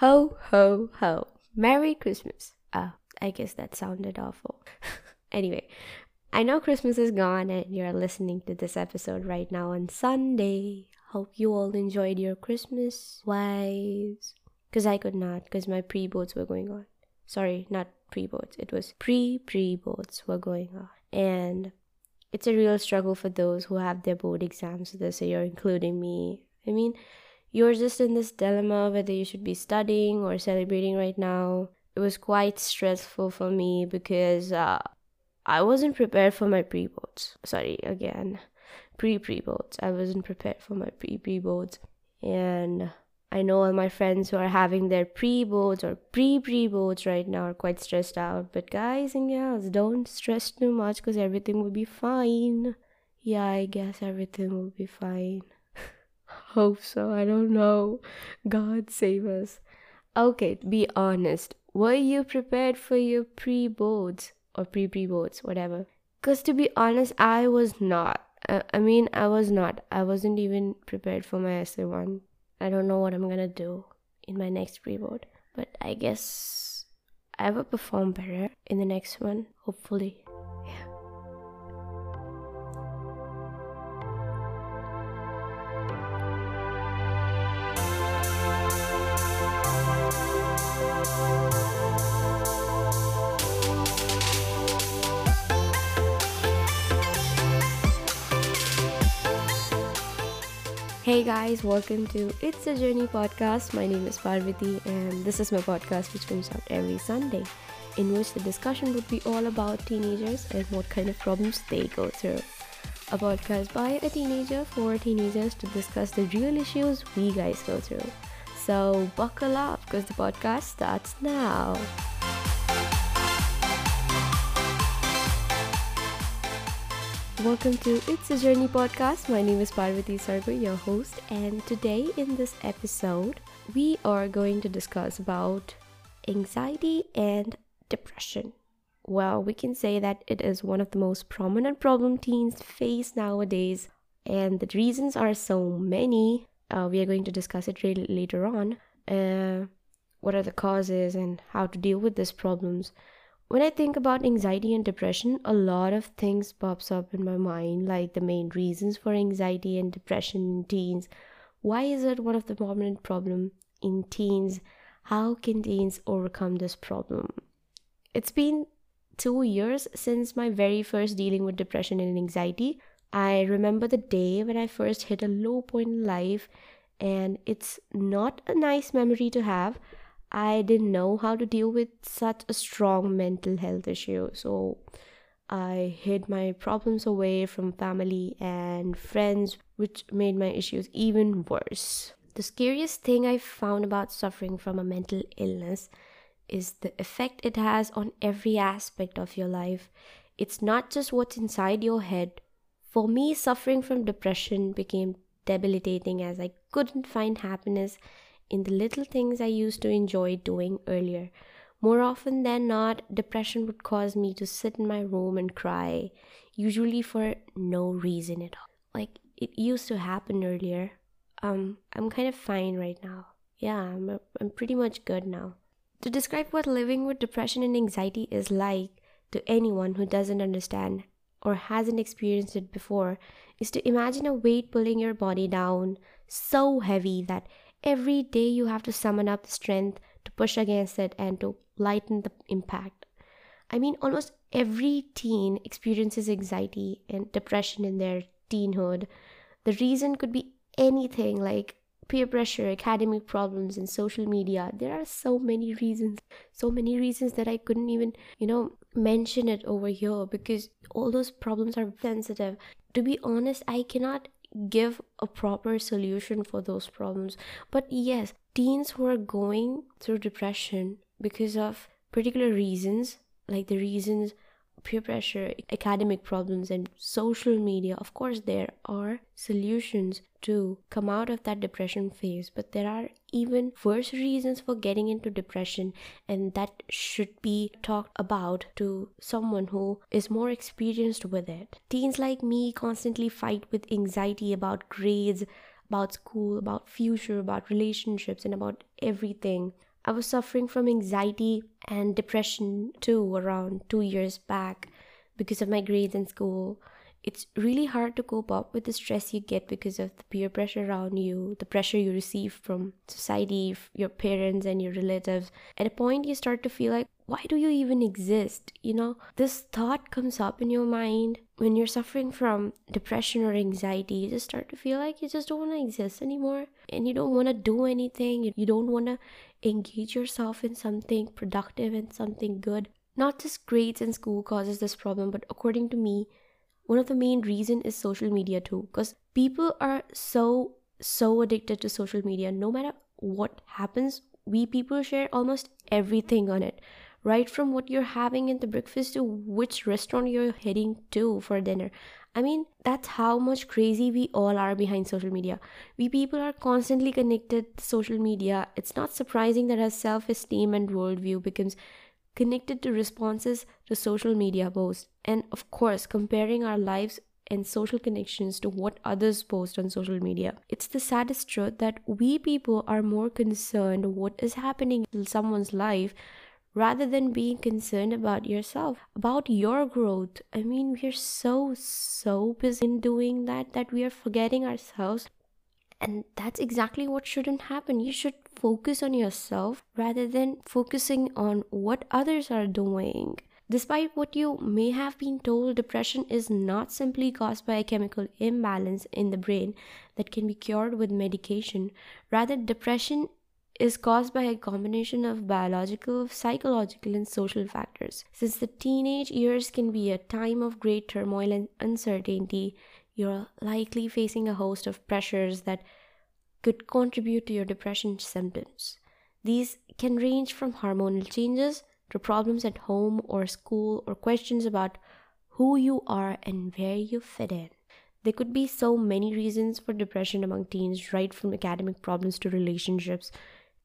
Ho, ho, ho. Merry Christmas. Oh, I guess that sounded awful. anyway, I know Christmas is gone and you're listening to this episode right now on Sunday. Hope you all enjoyed your Christmas vibes. Because I could not, because my pre boards were going on. Sorry, not pre boards. It was pre pre boards were going on. And it's a real struggle for those who have their board exams this year, including me. I mean, you're just in this dilemma whether you should be studying or celebrating right now. It was quite stressful for me because uh, I wasn't prepared for my pre boards. Sorry, again, pre pre boards. I wasn't prepared for my pre pre boards. And I know all my friends who are having their pre boards or pre pre boards right now are quite stressed out. But guys and gals, don't stress too much because everything will be fine. Yeah, I guess everything will be fine. Hope so. I don't know. God save us. Okay, be honest. Were you prepared for your pre boards or pre pre boards, whatever? Because to be honest, I was not. I, I mean, I was not. I wasn't even prepared for my essay one. I don't know what I'm gonna do in my next pre board, but I guess I will perform better in the next one, hopefully. Hey guys, welcome to It's a Journey podcast. My name is Parvati, and this is my podcast which comes out every Sunday, in which the discussion would be all about teenagers and what kind of problems they go through. A podcast by a teenager for teenagers to discuss the real issues we guys go through. So buckle up because the podcast starts now. Welcome to It's a Journey podcast. My name is Parvati Sargur, your host, and today in this episode, we are going to discuss about anxiety and depression. Well, we can say that it is one of the most prominent problem teens face nowadays, and the reasons are so many. Uh, we are going to discuss it really later on. Uh, what are the causes and how to deal with these problems? When I think about anxiety and depression, a lot of things pops up in my mind, like the main reasons for anxiety and depression in teens. Why is it one of the prominent problem in teens? How can teens overcome this problem? It's been two years since my very first dealing with depression and anxiety. I remember the day when I first hit a low point in life, and it's not a nice memory to have I didn't know how to deal with such a strong mental health issue. So I hid my problems away from family and friends, which made my issues even worse. The scariest thing I found about suffering from a mental illness is the effect it has on every aspect of your life. It's not just what's inside your head. For me, suffering from depression became debilitating as I couldn't find happiness in the little things I used to enjoy doing earlier. More often than not, depression would cause me to sit in my room and cry, usually for no reason at all. Like it used to happen earlier. Um, I'm kind of fine right now. Yeah, I'm, I'm pretty much good now. To describe what living with depression and anxiety is like to anyone who doesn't understand or hasn't experienced it before is to imagine a weight pulling your body down so heavy that every day you have to summon up the strength to push against it and to lighten the impact. I mean, almost every teen experiences anxiety and depression in their teenhood. The reason could be anything like peer pressure, academic problems, and social media. There are so many reasons, so many reasons that I couldn't even, you know, mention it over here because all those problems are sensitive. To be honest, I cannot give a proper solution for those problems. But yes, teens who are going through depression because of particular reasons, like the reasons peer pressure, academic problems, and social media, of course, there are solutions to come out of that depression phase, but there are even worse reasons for getting into depression, and that should be talked about to someone who is more experienced with it. Teens like me constantly fight with anxiety about grades, about school, about future, about relationships, and about everything. I was suffering from anxiety and depression too around two years back because of my grades in school. It's really hard to cope up with the stress you get because of the peer pressure around you, the pressure you receive from society, your parents, and your relatives. At a point, you start to feel like, why do you even exist? You know, this thought comes up in your mind when you're suffering from depression or anxiety. You just start to feel like you just don't want to exist anymore and you don't want to do anything. You don't want to engage yourself in something productive and something good. Not just grades in school causes this problem, but according to me, one of the main reason is social media too because people are so so addicted to social media no matter what happens we people share almost everything on it right from what you're having in the breakfast to which restaurant you're heading to for dinner I mean, that's how much crazy we all are behind social media. We people are constantly connected to social media. It's not surprising that our self esteem and worldview becomes connected to responses to social media posts. And of course, comparing our lives and social connections to what others post on social media. It's the saddest truth that we people are more concerned what is happening in someone's life rather than being concerned about yourself, about your growth. I mean, we're so, so busy in doing that that we are forgetting ourselves. And that's exactly what shouldn't happen. You should focus on yourself rather than focusing on what others are doing. Despite what you may have been told, depression is not simply caused by a chemical imbalance in the brain that can be cured with medication. Rather, depression is caused by a combination of biological, psychological, and social factors. Since the teenage years can be a time of great turmoil and uncertainty, you're likely facing a host of pressures that could contribute to your depression symptoms. These can range from hormonal changes to problems at home or school or questions about who you are and where you fit in. There could be so many reasons for depression among teens, right from academic problems to relationships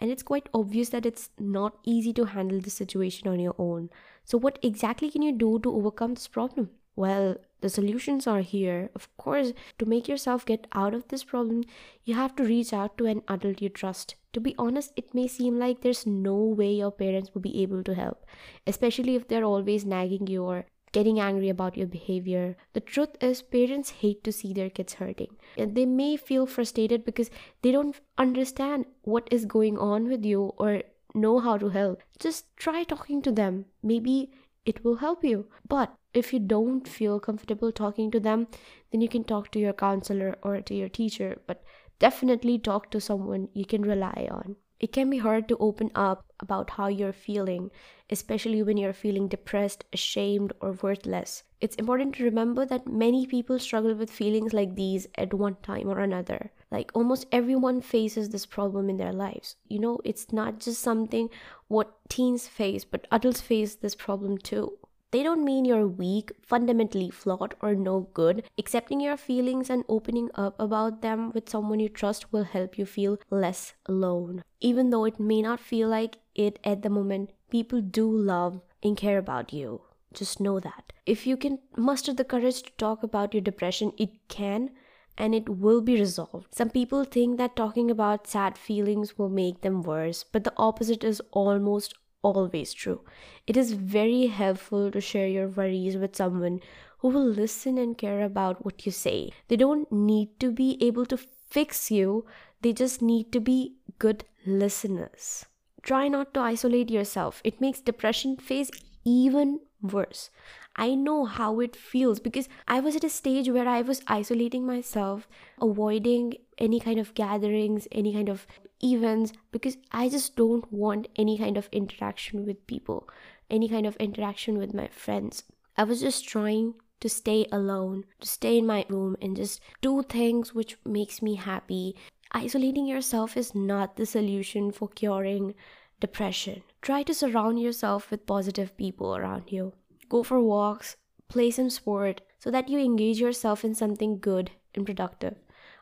and it's quite obvious that it's not easy to handle the situation on your own. So, what exactly can you do to overcome this problem? Well, the solutions are here. Of course, to make yourself get out of this problem, you have to reach out to an adult you trust. To be honest, it may seem like there's no way your parents will be able to help, especially if they're always nagging you or getting angry about your behavior. The truth is, parents hate to see their kids hurting. And they may feel frustrated because they don't understand what is going on with you or know how to help. Just try talking to them. Maybe it will help you. But if you don't feel comfortable talking to them, then you can talk to your counselor or to your teacher. But definitely talk to someone you can rely on. It can be hard to open up about how you're feeling, especially when you're feeling depressed, ashamed, or worthless. It's important to remember that many people struggle with feelings like these at one time or another. Like almost everyone faces this problem in their lives. You know, it's not just something what teens face, but adults face this problem too. They don't mean you're weak, fundamentally flawed, or no good. Accepting your feelings and opening up about them with someone you trust will help you feel less alone. Even though it may not feel like it at the moment, people do love and care about you. Just know that. If you can muster the courage to talk about your depression, it can and it will be resolved. Some people think that talking about sad feelings will make them worse, but the opposite is almost always true. It is very helpful to share your worries with someone who will listen and care about what you say. They don't need to be able to fix you, they just need to be good listeners. Try not to isolate yourself, it makes depression phase even worse. I know how it feels because I was at a stage where I was isolating myself, avoiding any kind of gatherings, any kind of events, because I just don't want any kind of interaction with people, any kind of interaction with my friends. I was just trying to stay alone, to stay in my room and just do things which makes me happy. Isolating yourself is not the solution for curing depression. Try to surround yourself with positive people around you. Go for walks, play some sport so that you engage yourself in something good and productive.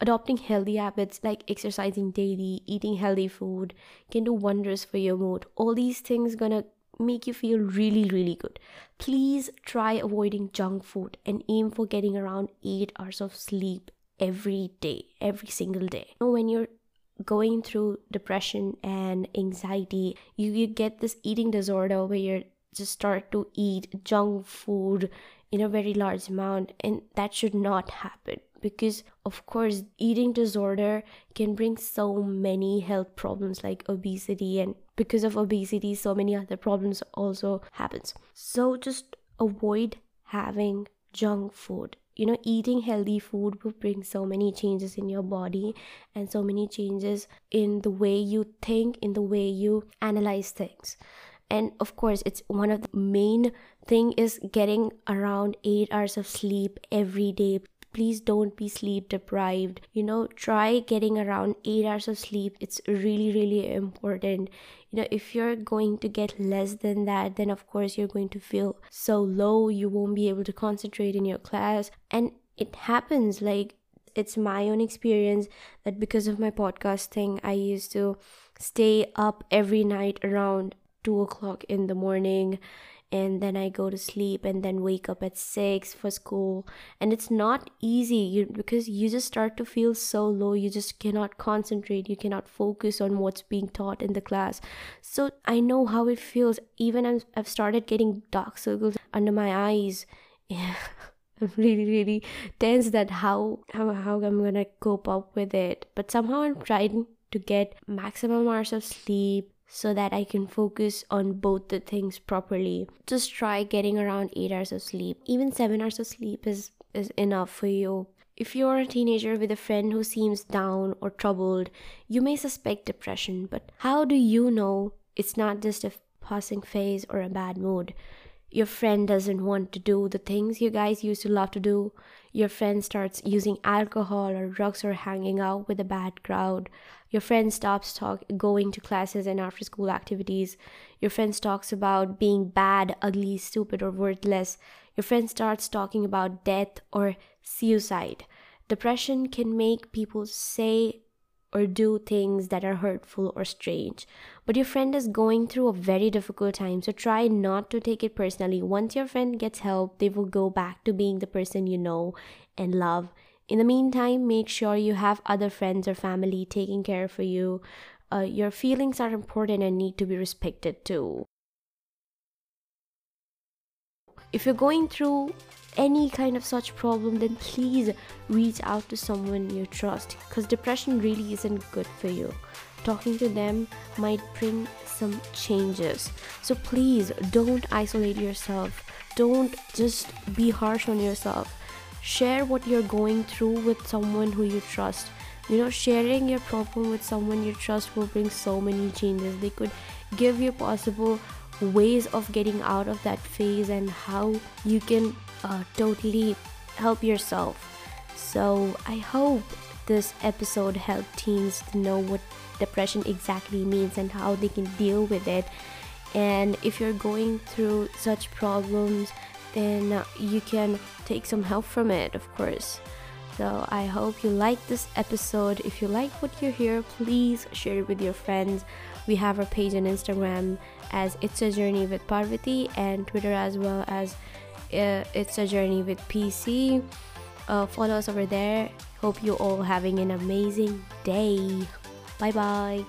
Adopting healthy habits like exercising daily, eating healthy food can do wonders for your mood. All these things gonna make you feel really really good. Please try avoiding junk food and aim for getting around 8 hours of sleep every day, every single day. When you're going through depression and anxiety, you, you get this eating disorder where you just start to eat junk food in a very large amount, and that should not happen because of course eating disorder can bring so many health problems like obesity and because of obesity so many other problems also happens. So just avoid having junk food you know eating healthy food will bring so many changes in your body and so many changes in the way you think in the way you analyze things. And of course it's one of the main thing is getting around 8 hours of sleep every day please don't be sleep deprived. You know try getting around 8 hours of sleep. It's really really important. You know if you're going to get less than that then of course you're going to feel so low you won't be able to concentrate in your class. And it happens like it's my own experience that because of my podcast thing i used to stay up every night around two o'clock in the morning and then I go to sleep and then wake up at 6 for school. And it's not easy you, because you just start to feel so low. You just cannot concentrate. You cannot focus on what's being taught in the class. So I know how it feels. Even i I've started getting dark circles under my eyes. Yeah. I'm really, really tense that how, how how I'm gonna cope up with it. But somehow I'm trying to get maximum hours of sleep, so that I can focus on both the things properly. Just try getting around 8 hours of sleep. Even 7 hours of sleep is, is enough for you. If you're a teenager with a friend who seems down or troubled, you may suspect depression, but how do you know it's not just a passing phase or a bad mood? Your friend doesn't want to do the things you guys used to love to do. Your friend starts using alcohol or drugs or hanging out with a bad crowd. Your friend stops talk going to classes and after school activities. Your friend talks about being bad, ugly, stupid, or worthless. Your friend starts talking about death or suicide. Depression can make people say or do things that are hurtful or strange. But your friend is going through a very difficult time, so try not to take it personally. Once your friend gets help, they will go back to being the person you know and love in the meantime, make sure you have other friends or family taking care for you. Uh, your feelings are important and need to be respected too. If you're going through any kind of such problem, then please reach out to someone you trust because depression really isn't good for you. Talking to them might bring some changes. So please don't isolate yourself. Don't just be harsh on yourself share what you're going through with someone who you trust you know sharing your problem with someone you trust will bring so many changes they could give you possible ways of getting out of that phase and how you can uh, totally help yourself so i hope this episode helped teens to know what depression exactly means and how they can deal with it and if you're going through such problems then you can take some help from it, of course. So I hope you like this episode. If you like what you hear, please share it with your friends. We have our page on Instagram as It's a Journey with Parvati and Twitter as well as It's a Journey with PC. Uh, follow us over there. Hope you all having an amazing day. Bye bye.